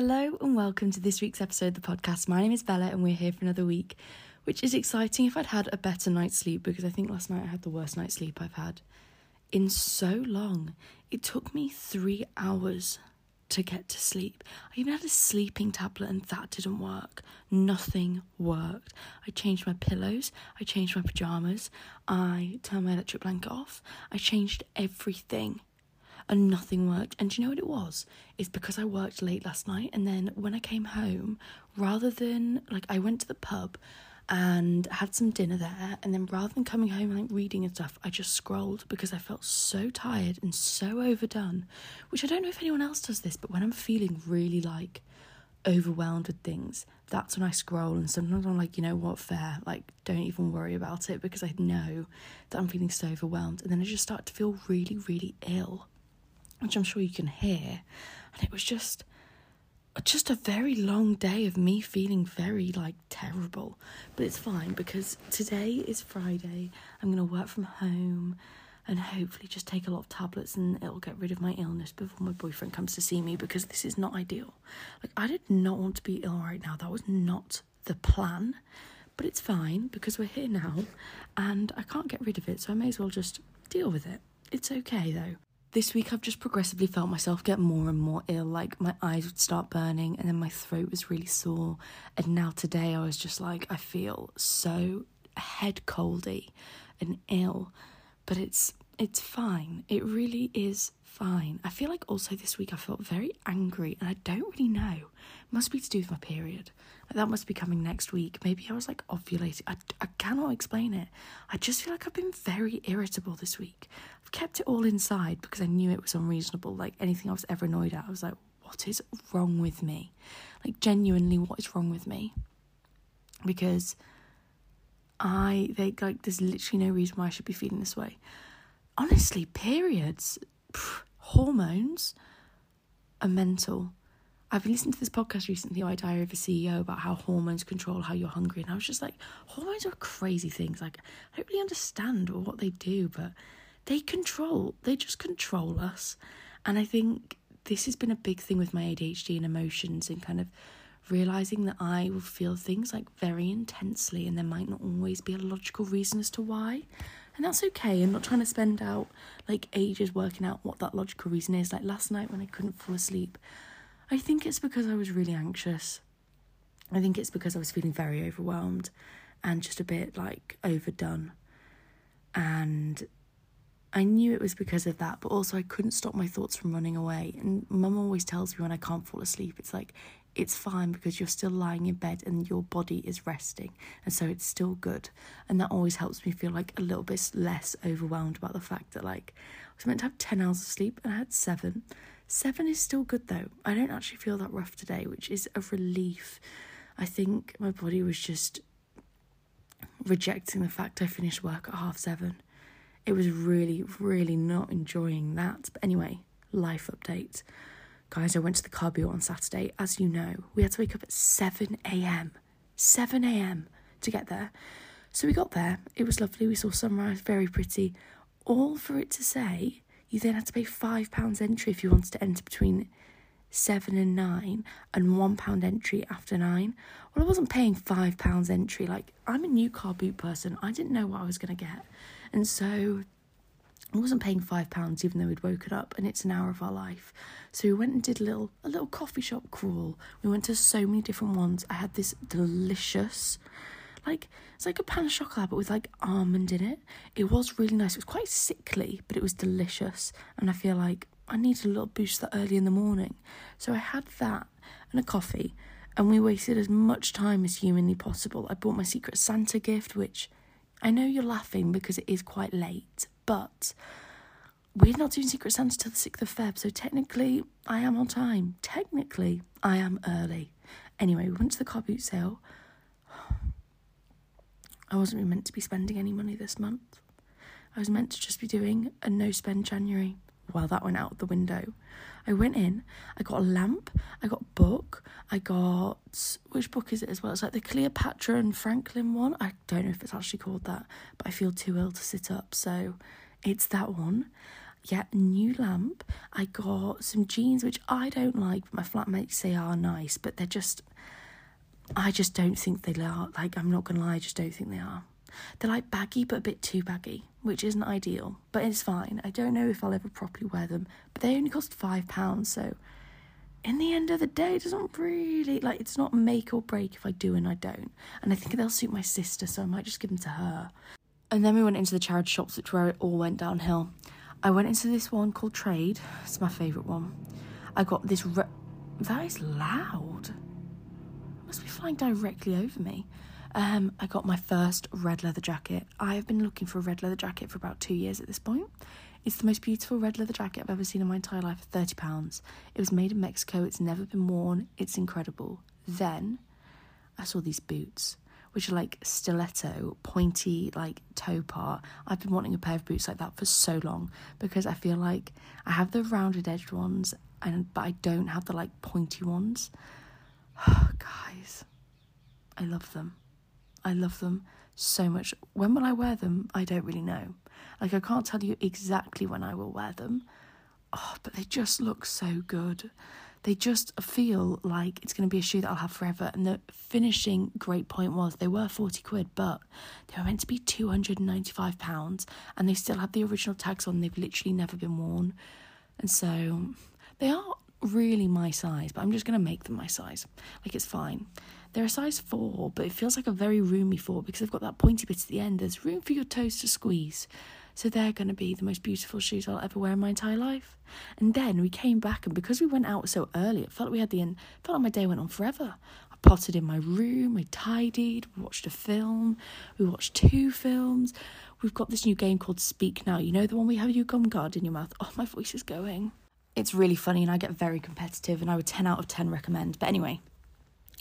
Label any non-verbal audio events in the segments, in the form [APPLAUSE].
Hello and welcome to this week's episode of the podcast. My name is Bella and we're here for another week, which is exciting if I'd had a better night's sleep because I think last night I had the worst night's sleep I've had in so long. It took me three hours to get to sleep. I even had a sleeping tablet and that didn't work. Nothing worked. I changed my pillows, I changed my pajamas, I turned my electric blanket off, I changed everything and nothing worked. And do you know what it was? It's because I worked late last night and then when I came home, rather than like I went to the pub and had some dinner there and then rather than coming home and like reading and stuff, I just scrolled because I felt so tired and so overdone. Which I don't know if anyone else does this, but when I'm feeling really like overwhelmed with things, that's when I scroll and sometimes I'm like, you know what, fair, like don't even worry about it because I know that I'm feeling so overwhelmed and then I just start to feel really, really ill which I'm sure you can hear. And it was just just a very long day of me feeling very like terrible. But it's fine because today is Friday. I'm going to work from home and hopefully just take a lot of tablets and it'll get rid of my illness before my boyfriend comes to see me because this is not ideal. Like I did not want to be ill right now. That was not the plan. But it's fine because we're here now and I can't get rid of it, so I may as well just deal with it. It's okay though this week I've just progressively felt myself get more and more ill. Like my eyes would start burning and then my throat was really sore. And now today I was just like, I feel so head coldy and ill. But it's it's fine. It really is fine. I feel like also this week I felt very angry and I don't really know. It must be to do with my period. Like that must be coming next week. Maybe I was like ovulating. I, I cannot explain it. I just feel like I've been very irritable this week. I've kept it all inside because I knew it was unreasonable. Like anything I was ever annoyed at, I was like, what is wrong with me? Like genuinely, what is wrong with me? Because I, they like, there's literally no reason why I should be feeling this way. Honestly, periods, pff, hormones are mental. I've listened to this podcast recently, My Diary of a CEO, about how hormones control how you're hungry. And I was just like, hormones are crazy things. Like, I don't really understand what they do, but they control, they just control us. And I think this has been a big thing with my ADHD and emotions and kind of realizing that I will feel things like very intensely and there might not always be a logical reason as to why. And that's okay. I'm not trying to spend out like ages working out what that logical reason is. Like last night when I couldn't fall asleep, I think it's because I was really anxious. I think it's because I was feeling very overwhelmed and just a bit like overdone. And I knew it was because of that, but also I couldn't stop my thoughts from running away. And mum always tells me when I can't fall asleep, it's like, it's fine because you're still lying in bed and your body is resting. And so it's still good. And that always helps me feel like a little bit less overwhelmed about the fact that, like, I was meant to have 10 hours of sleep and I had seven. Seven is still good though. I don't actually feel that rough today, which is a relief. I think my body was just rejecting the fact I finished work at half seven. It was really, really not enjoying that. But anyway, life update. Guys, I went to the car boot on Saturday. As you know, we had to wake up at 7 a.m. 7 a.m. to get there. So we got there. It was lovely. We saw sunrise, very pretty. All for it to say you then had to pay £5 entry if you wanted to enter between seven and nine and £1 entry after nine. Well, I wasn't paying £5 entry. Like, I'm a new car boot person. I didn't know what I was going to get. And so I wasn't paying five pounds even though we'd woken up and it's an hour of our life. So we went and did a little a little coffee shop crawl. We went to so many different ones. I had this delicious like it's like a pain au chocolat but with like almond in it. It was really nice. It was quite sickly, but it was delicious. And I feel like I needed a little boost that early in the morning. So I had that and a coffee and we wasted as much time as humanly possible. I bought my secret Santa gift, which I know you're laughing because it is quite late, but we're not doing Secret Santa till the 6th of Feb, so technically I am on time. Technically, I am early. Anyway, we went to the car boot sale. I wasn't meant to be spending any money this month. I was meant to just be doing a no spend January. Well, that went out the window. I went in, I got a lamp, I got a book, I got which book is it as well? It's like the Cleopatra and Franklin one. I don't know if it's actually called that, but I feel too ill to sit up, so it's that one. yeah, new lamp. I got some jeans which I don't like, but my flatmates say are nice, but they're just I just don't think they are. Like I'm not gonna lie, I just don't think they are. They're like baggy but a bit too baggy, which isn't ideal, but it's fine. I don't know if I'll ever properly wear them, but they only cost five pounds, so in the end of the day, it doesn't really like it's not make or break if I do and I don't. And I think they'll suit my sister, so I might just give them to her. And then we went into the charity shops, which where it all went downhill. I went into this one called TRAID. It's my favourite one. I got this. Re- that is loud. It must be flying directly over me. Um, I got my first red leather jacket. I have been looking for a red leather jacket for about two years at this point. It's the most beautiful red leather jacket I've ever seen in my entire life for £30. It was made in Mexico, it's never been worn, it's incredible. Then I saw these boots, which are like stiletto, pointy, like toe part. I've been wanting a pair of boots like that for so long because I feel like I have the rounded edged ones, and but I don't have the like pointy ones. [SIGHS] Guys, I love them. I love them so much. When will I wear them? I don't really know. Like, I can't tell you exactly when I will wear them. Oh, but they just look so good. They just feel like it's going to be a shoe that I'll have forever. And the finishing great point was they were 40 quid, but they were meant to be 295 pounds. And they still have the original tags on. They've literally never been worn. And so they are really my size, but I'm just going to make them my size. Like, it's fine. They're a size four, but it feels like a very roomy four because they've got that pointy bit at the end. There's room for your toes to squeeze. So they're going to be the most beautiful shoes I'll ever wear in my entire life. And then we came back, and because we went out so early, it felt like we had the end. Felt like my day went on forever. I potted in my room, we tidied, we watched a film, we watched two films. We've got this new game called Speak Now. You know the one we have you gum guard in your mouth. Oh, my voice is going. It's really funny, and I get very competitive, and I would ten out of ten recommend. But anyway,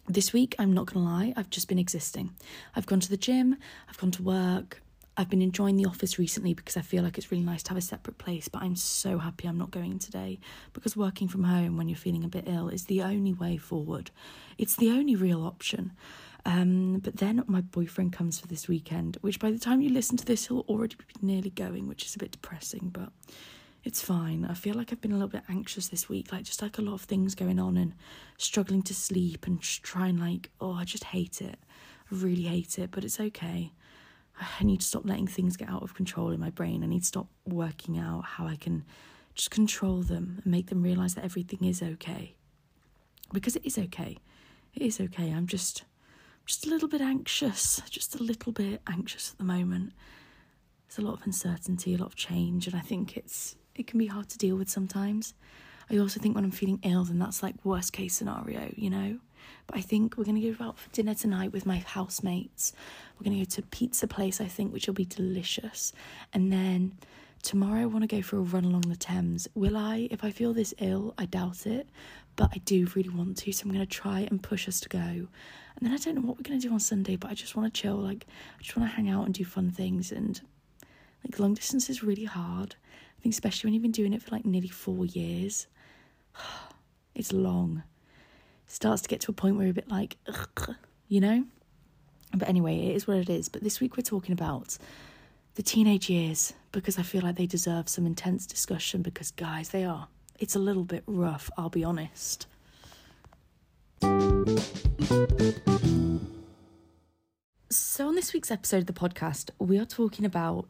this week, I'm not going to lie, I've just been existing. I've gone to the gym, I've gone to work, I've been enjoying the office recently because I feel like it's really nice to have a separate place, but I'm so happy I'm not going today because working from home when you're feeling a bit ill is the only way forward. It's the only real option. Um, but then my boyfriend comes for this weekend, which by the time you listen to this, he'll already be nearly going, which is a bit depressing, but it's fine. I feel like I've been a little bit anxious this week, like just like a lot of things going on and struggling to sleep and trying like, oh, I just hate it. I really hate it, but it's okay. I need to stop letting things get out of control in my brain. I need to stop working out how I can just control them and make them realize that everything is okay. Because it is okay. It is okay. I'm just just a little bit anxious, just a little bit anxious at the moment. There's a lot of uncertainty, a lot of change, and I think it's it can be hard to deal with sometimes. I also think when I'm feeling ill, then that's like worst case scenario, you know? But I think we're going to go out for dinner tonight with my housemates. We're going to go to a pizza place, I think, which will be delicious. And then tomorrow I want to go for a run along the Thames. Will I? If I feel this ill, I doubt it. But I do really want to, so I'm going to try and push us to go. And then I don't know what we're going to do on Sunday, but I just want to chill. Like, I just want to hang out and do fun things. And like, long distance is really hard. I think especially when you've been doing it for like nearly four years. [SIGHS] It's long. It starts to get to a point where you're a bit like, you know? But anyway, it is what it is. But this week we're talking about the teenage years because I feel like they deserve some intense discussion because, guys, they are. It's a little bit rough, I'll be honest. So, on this week's episode of the podcast, we are talking about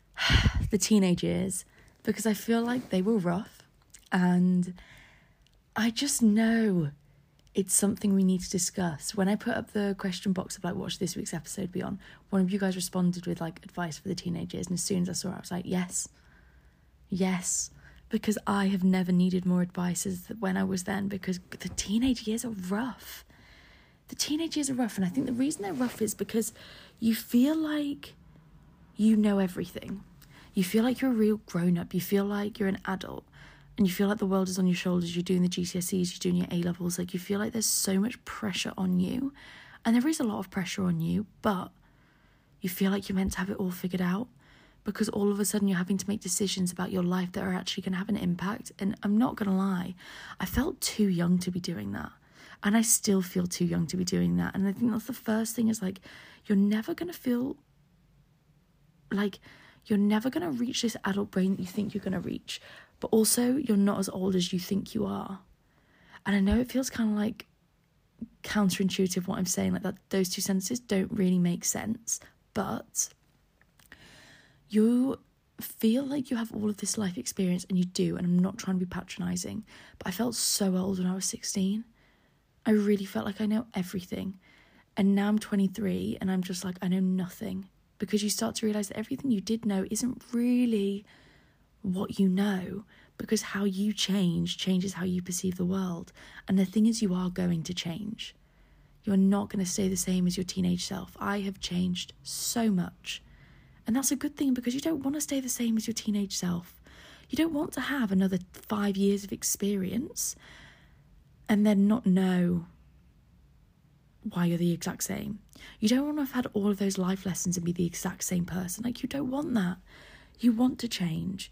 [SIGHS] the teenage years because I feel like they were rough and I just know it's something we need to discuss. When I put up the question box of like what this week's episode be on, one of you guys responded with like advice for the teenagers, and as soon as I saw it, I was like, yes, yes, because I have never needed more advice as when I was then because the teenage years are rough. The teenage years are rough, and I think the reason they're rough is because you feel like you know everything you feel like you're a real grown up. You feel like you're an adult and you feel like the world is on your shoulders. You're doing the GCSEs, you're doing your A levels. Like you feel like there's so much pressure on you. And there is a lot of pressure on you, but you feel like you're meant to have it all figured out because all of a sudden you're having to make decisions about your life that are actually going to have an impact. And I'm not going to lie, I felt too young to be doing that. And I still feel too young to be doing that. And I think that's the first thing is like, you're never going to feel like you're never going to reach this adult brain that you think you're going to reach, but also you're not as old as you think you are. And I know it feels kind of like counterintuitive what I'm saying, like that those two sentences don't really make sense, but you feel like you have all of this life experience and you do, and I'm not trying to be patronizing, but I felt so old when I was 16. I really felt like I know everything. And now I'm 23 and I'm just like, I know nothing because you start to realize that everything you did know isn't really what you know because how you change changes how you perceive the world. And the thing is, you are going to change. You're not going to stay the same as your teenage self. I have changed so much. And that's a good thing because you don't want to stay the same as your teenage self. You don't want to have another five years of experience and then not know why you're the exact same. You don't want to have had all of those life lessons and be the exact same person. Like, you don't want that. You want to change.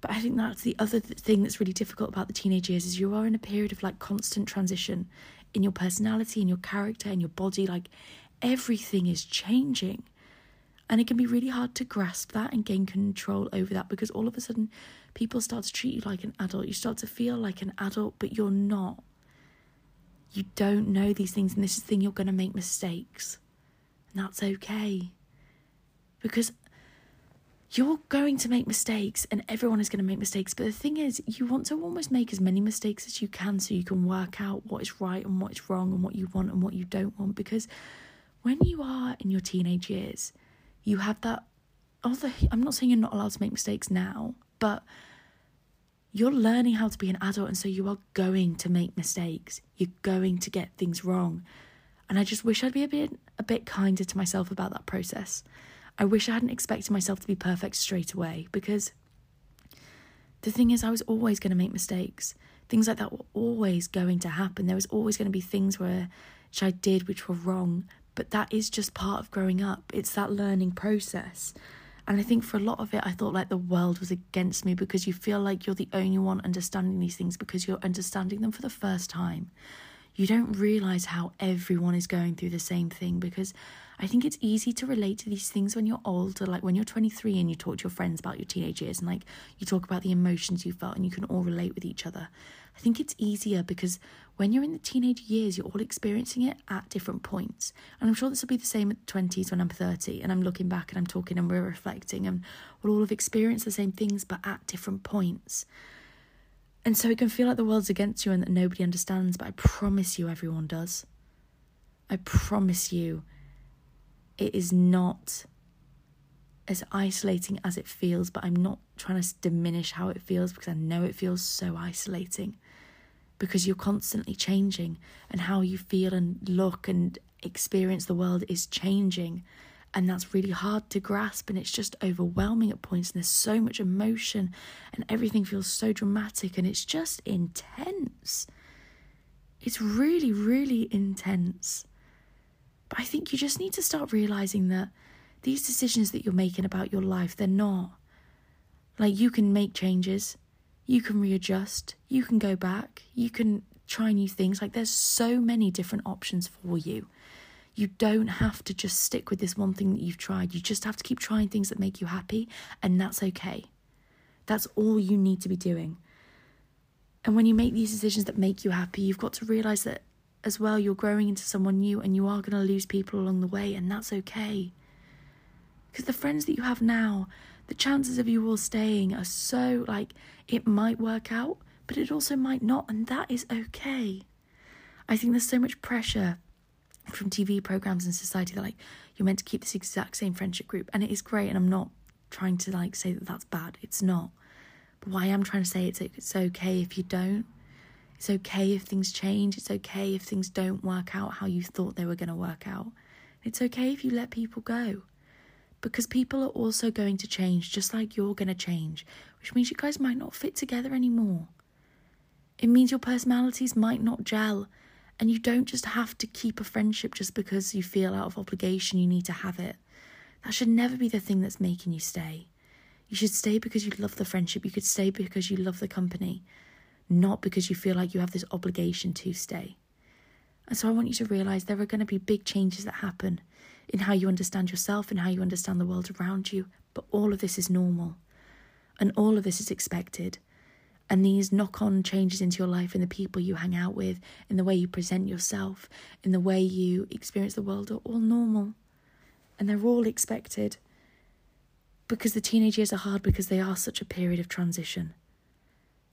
But I think that's the other th- thing that's really difficult about the teenage years is you are in a period of like constant transition in your personality, in your character, in your body. Like, everything is changing. And it can be really hard to grasp that and gain control over that because all of a sudden people start to treat you like an adult. You start to feel like an adult, but you're not. You don't know these things, and this is the thing you're going to make mistakes. And that's okay. Because you're going to make mistakes, and everyone is going to make mistakes. But the thing is, you want to almost make as many mistakes as you can so you can work out what is right and what is wrong, and what you want and what you don't want. Because when you are in your teenage years, you have that. Although I'm not saying you're not allowed to make mistakes now, but you're learning how to be an adult and so you are going to make mistakes. You're going to get things wrong. And i just wish i'd be a bit a bit kinder to myself about that process. I wish i hadn't expected myself to be perfect straight away because the thing is i was always going to make mistakes. Things like that were always going to happen. There was always going to be things where which i did which were wrong. But that is just part of growing up. It's that learning process and I think for a lot of it, I thought like the world was against me because you feel like you're the only one understanding these things because you're understanding them for the first time. You don't realize how everyone is going through the same thing because I think it's easy to relate to these things when you're older, like when you're 23 and you talk to your friends about your teenage years and like you talk about the emotions you felt and you can all relate with each other. I think it's easier because when you're in the teenage years, you're all experiencing it at different points. And I'm sure this will be the same at the 20s when I'm 30 and I'm looking back and I'm talking and we're reflecting and we'll all have experienced the same things but at different points. And so it can feel like the world's against you and that nobody understands, but I promise you, everyone does. I promise you, it is not as isolating as it feels, but I'm not trying to diminish how it feels because I know it feels so isolating because you're constantly changing and how you feel and look and experience the world is changing. And that's really hard to grasp, and it's just overwhelming at points. And there's so much emotion, and everything feels so dramatic, and it's just intense. It's really, really intense. But I think you just need to start realizing that these decisions that you're making about your life, they're not. Like, you can make changes, you can readjust, you can go back, you can try new things. Like, there's so many different options for you. You don't have to just stick with this one thing that you've tried. You just have to keep trying things that make you happy, and that's okay. That's all you need to be doing. And when you make these decisions that make you happy, you've got to realize that as well, you're growing into someone new and you are going to lose people along the way, and that's okay. Because the friends that you have now, the chances of you all staying are so like it might work out, but it also might not, and that is okay. I think there's so much pressure from TV programs and society that like you're meant to keep this exact same friendship group, and it is great. And I'm not trying to like say that that's bad. It's not. But what I am trying to say it's it's okay if you don't. It's okay if things change. It's okay if things don't work out how you thought they were going to work out. It's okay if you let people go. Because people are also going to change, just like you're going to change, which means you guys might not fit together anymore. It means your personalities might not gel, and you don't just have to keep a friendship just because you feel out of obligation you need to have it. That should never be the thing that's making you stay. You should stay because you love the friendship, you could stay because you love the company not because you feel like you have this obligation to stay. And so I want you to realize there are going to be big changes that happen. In how you understand yourself and how you understand the world around you. But all of this is normal. And all of this is expected. And these knock on changes into your life in the people you hang out with, in the way you present yourself, in the way you experience the world are all normal. And they're all expected. Because the teenage years are hard because they are such a period of transition.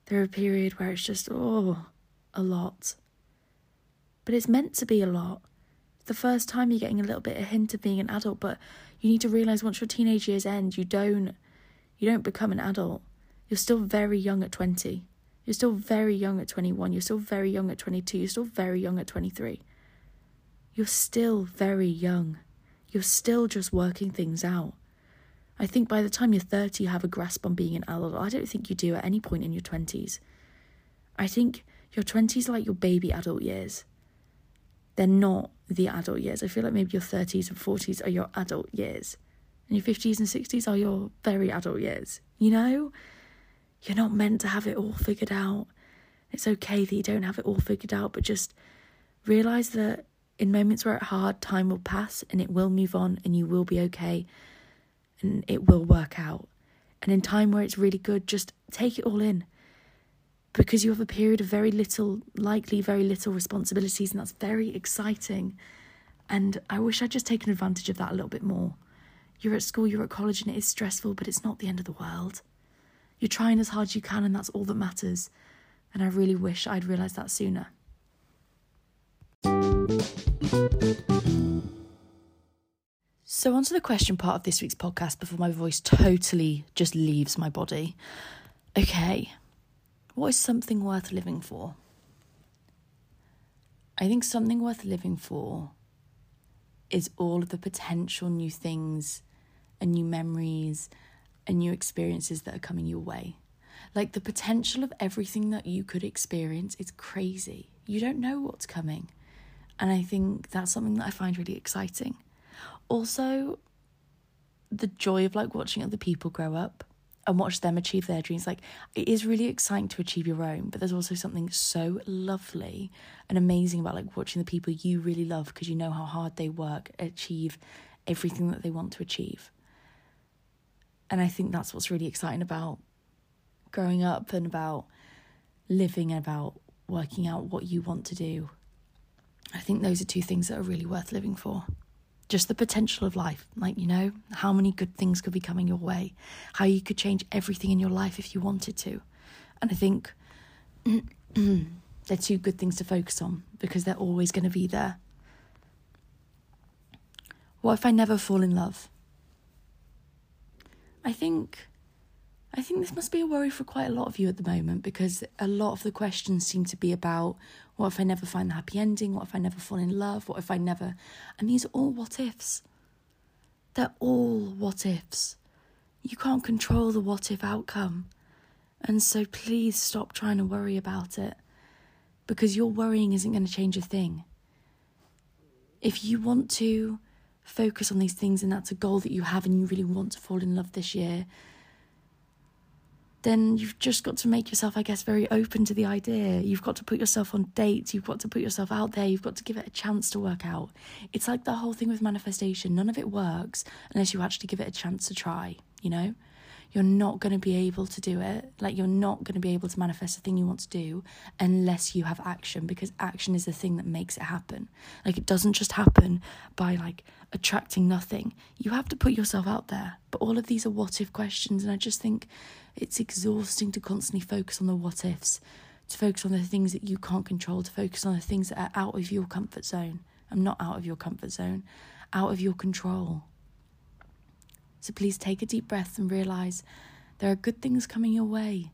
They're a period where it's just, oh, a lot. But it's meant to be a lot. The first time you're getting a little bit of hint of being an adult, but you need to realise once your teenage years end, you don't you don't become an adult you're still very young at 20. You're still very young at 21. You're still very young at 22. You're still very young at 23. You're still very young. You're still just working things out. I think by the time you're 30, you have a grasp on being an adult. I don't think you do at any point in your 20s. I think your 20s are like your baby adult years. They're not the adult years. I feel like maybe your 30s and 40s are your adult years. And your 50s and 60s are your very adult years. You know? You're not meant to have it all figured out. It's okay that you don't have it all figured out, but just realize that in moments where it's hard, time will pass and it will move on and you will be okay and it will work out. And in time where it's really good, just take it all in because you have a period of very little, likely very little responsibilities, and that's very exciting. And I wish I'd just taken advantage of that a little bit more. You're at school, you're at college, and it is stressful, but it's not the end of the world. You're trying as hard as you can, and that's all that matters. And I really wish I'd realised that sooner. So, on to the question part of this week's podcast before my voice totally just leaves my body. Okay, what is something worth living for? I think something worth living for is all of the potential new things and new memories and new experiences that are coming your way. Like the potential of everything that you could experience is crazy. You don't know what's coming. And I think that's something that I find really exciting. Also, the joy of like watching other people grow up and watch them achieve their dreams. Like it is really exciting to achieve your own, but there's also something so lovely and amazing about like watching the people you really love because you know how hard they work, achieve everything that they want to achieve. And I think that's what's really exciting about growing up and about living and about working out what you want to do. I think those are two things that are really worth living for. Just the potential of life, like, you know, how many good things could be coming your way, how you could change everything in your life if you wanted to. And I think [CLEARS THROAT] they're two good things to focus on because they're always going to be there. What if I never fall in love? I think I think this must be a worry for quite a lot of you at the moment because a lot of the questions seem to be about what if I never find the happy ending? What if I never fall in love? What if I never. And these are all what ifs. They're all what ifs. You can't control the what if outcome. And so please stop trying to worry about it because your worrying isn't going to change a thing. If you want to focus on these things and that's a goal that you have and you really want to fall in love this year, then you've just got to make yourself, I guess, very open to the idea. You've got to put yourself on dates, you've got to put yourself out there, you've got to give it a chance to work out. It's like the whole thing with manifestation. None of it works unless you actually give it a chance to try, you know? You're not going to be able to do it. Like, you're not going to be able to manifest the thing you want to do unless you have action, because action is the thing that makes it happen. Like, it doesn't just happen by like attracting nothing. You have to put yourself out there. But all of these are what if questions, and I just think it's exhausting to constantly focus on the what ifs, to focus on the things that you can't control, to focus on the things that are out of your comfort zone. I'm not out of your comfort zone, out of your control. So please take a deep breath and realize there are good things coming your way.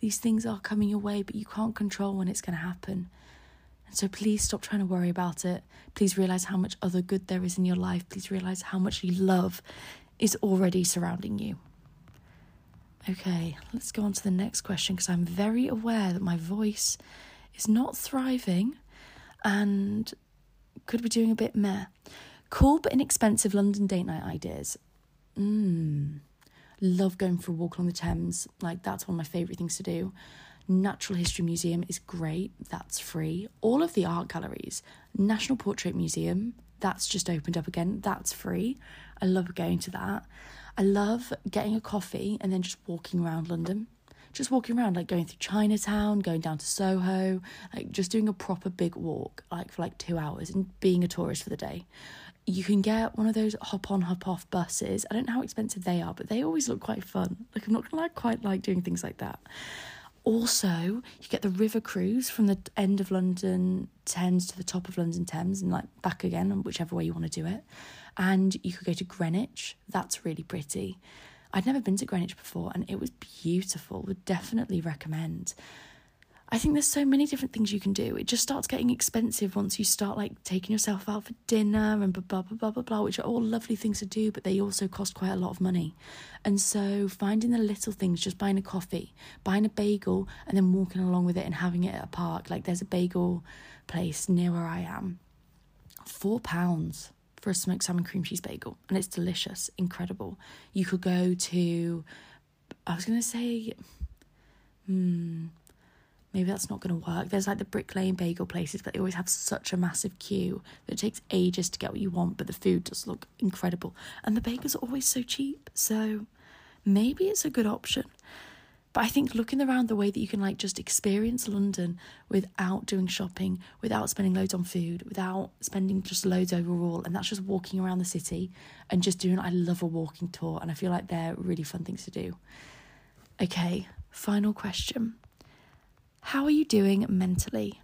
These things are coming your way, but you can't control when it's going to happen. And so please stop trying to worry about it. Please realize how much other good there is in your life. Please realize how much love is already surrounding you. Okay, let's go on to the next question because I'm very aware that my voice is not thriving and could be doing a bit meh. Cool but inexpensive London date night ideas. Mm. Love going for a walk along the Thames. Like, that's one of my favourite things to do. Natural History Museum is great, that's free. All of the art galleries, National Portrait Museum, that's just opened up again. That's free. I love going to that. I love getting a coffee and then just walking around London. Just walking around, like going through Chinatown, going down to Soho, like just doing a proper big walk, like for like two hours and being a tourist for the day. You can get one of those hop on, hop off buses. I don't know how expensive they are, but they always look quite fun. Like, I'm not gonna like quite like doing things like that. Also, you get the river cruise from the end of London Thames to the top of London Thames and like back again, whichever way you want to do it. And you could go to Greenwich. That's really pretty. I'd never been to Greenwich before and it was beautiful. Would definitely recommend. I think there's so many different things you can do. It just starts getting expensive once you start like taking yourself out for dinner and blah blah blah blah blah blah, which are all lovely things to do, but they also cost quite a lot of money. And so finding the little things, just buying a coffee, buying a bagel, and then walking along with it and having it at a park. Like there's a bagel place near where I am. Four pounds for a smoked salmon cream cheese bagel, and it's delicious, incredible. You could go to I was gonna say hmm maybe that's not going to work. There's like the Brick Lane bagel places, but they always have such a massive queue that it takes ages to get what you want, but the food does look incredible. And the bagels are always so cheap, so maybe it's a good option. But I think looking around the way that you can like just experience London without doing shopping, without spending loads on food, without spending just loads overall, and that's just walking around the city and just doing. I love a walking tour, and I feel like they're really fun things to do. Okay, final question. How are you doing mentally?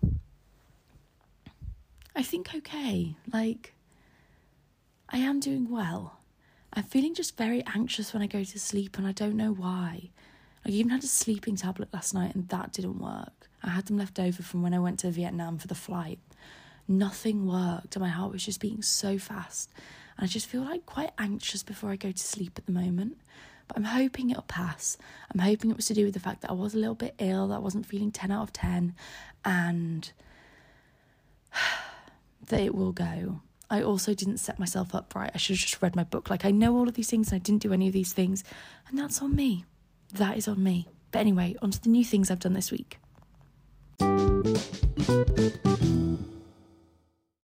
I think okay. Like, I am doing well. I'm feeling just very anxious when I go to sleep, and I don't know why. I even had a sleeping tablet last night, and that didn't work. I had them left over from when I went to Vietnam for the flight. Nothing worked, and my heart was just beating so fast. And I just feel like quite anxious before I go to sleep at the moment. But I'm hoping it'll pass. I'm hoping it was to do with the fact that I was a little bit ill, that I wasn't feeling 10 out of 10, and [SIGHS] that it will go. I also didn't set myself up right. I should have just read my book. Like, I know all of these things and I didn't do any of these things, and that's on me. That is on me. But anyway, on to the new things I've done this week.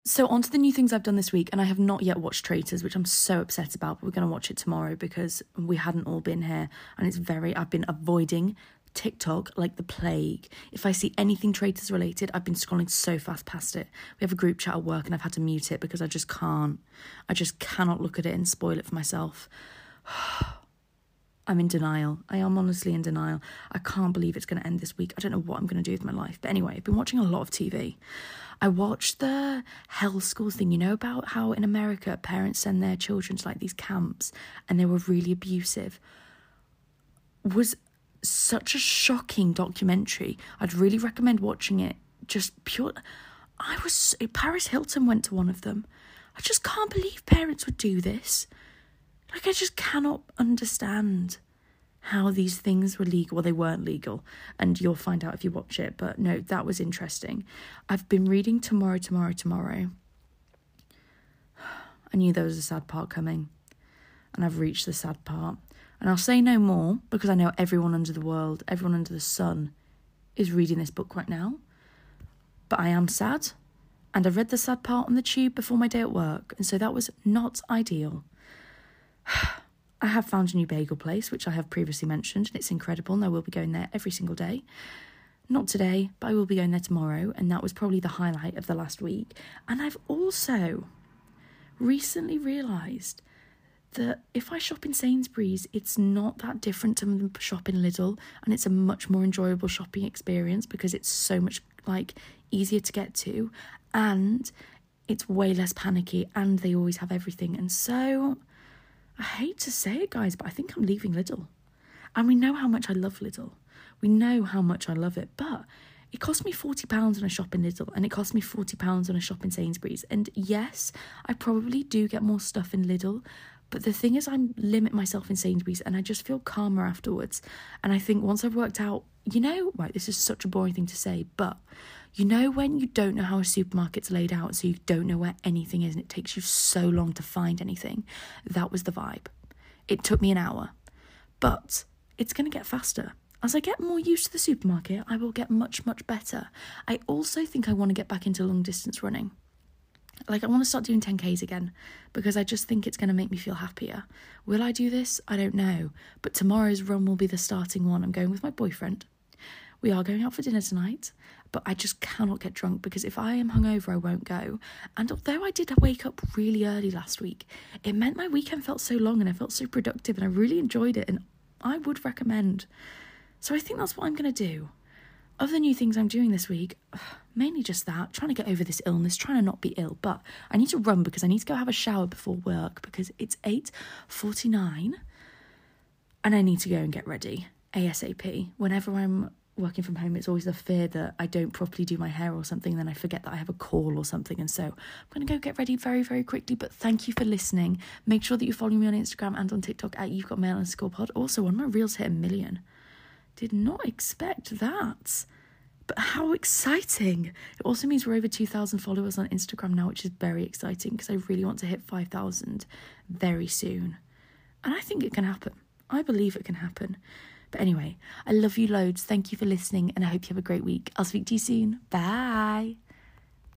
So, on to the new things I've done this week, and I have not yet watched Traitors, which I'm so upset about, but we're going to watch it tomorrow because we hadn't all been here, and it's very, I've been avoiding TikTok like the plague. If I see anything Traitors related, I've been scrolling so fast past it. We have a group chat at work, and I've had to mute it because I just can't. I just cannot look at it and spoil it for myself. [SIGHS] I'm in denial. I am honestly in denial. I can't believe it's going to end this week. I don't know what I'm going to do with my life. But anyway, I've been watching a lot of TV. I watched the Hell School thing, you know, about how in America parents send their children to like these camps and they were really abusive. Was such a shocking documentary. I'd really recommend watching it. Just pure. I was. Paris Hilton went to one of them. I just can't believe parents would do this. Like, I just cannot understand how these things were legal. Well, they weren't legal, and you'll find out if you watch it. But no, that was interesting. I've been reading Tomorrow, Tomorrow, Tomorrow. [SIGHS] I knew there was a sad part coming, and I've reached the sad part. And I'll say no more because I know everyone under the world, everyone under the sun, is reading this book right now. But I am sad, and I read the sad part on the tube before my day at work, and so that was not ideal. [SIGHS] I have found a new bagel place, which I have previously mentioned, and it's incredible, and I will be going there every single day. Not today, but I will be going there tomorrow, and that was probably the highlight of the last week. And I've also recently realised that if I shop in Sainsbury's, it's not that different to shop in Lidl, and it's a much more enjoyable shopping experience because it's so much like easier to get to, and it's way less panicky, and they always have everything. And so I hate to say it, guys, but I think I'm leaving Lidl. And we know how much I love Lidl. We know how much I love it, but it cost me £40 on a shop in Lidl and it cost me £40 on a shop in Sainsbury's. And yes, I probably do get more stuff in Lidl, but the thing is, I limit myself in Sainsbury's and I just feel calmer afterwards. And I think once I've worked out, you know, right, this is such a boring thing to say, but you know, when you don't know how a supermarket's laid out, so you don't know where anything is and it takes you so long to find anything? That was the vibe. It took me an hour, but it's going to get faster. As I get more used to the supermarket, I will get much, much better. I also think I want to get back into long distance running. Like I want to start doing 10Ks again because I just think it's going to make me feel happier. Will I do this? I don't know. But tomorrow's run will be the starting one. I'm going with my boyfriend. We are going out for dinner tonight, but I just cannot get drunk because if I am hungover, I won't go. And although I did wake up really early last week, it meant my weekend felt so long and I felt so productive and I really enjoyed it. And I would recommend. So I think that's what I'm going to do. Other new things I'm doing this week, [SIGHS] mainly just that, trying to get over this illness, trying to not be ill. But I need to run because I need to go have a shower before work because it's 8:49 and I need to go and get ready ASAP. Whenever I'm working from home, it's always the fear that I don't properly do my hair or something, and then I forget that I have a call or something. And so I'm going to go get ready very, very quickly. But thank you for listening. Make sure that you follow me on Instagram and on TikTok at You've Got Mail underscore pod. Also, of my reels hit a million. Did not expect that. But how exciting! It also means we're over 2,000 followers on Instagram now, which is very exciting because I really want to hit 5,000 very soon. And I think it can happen. I believe it can happen. But anyway, I love you loads. Thank you for listening, and I hope you have a great week. I'll speak to you soon. Bye.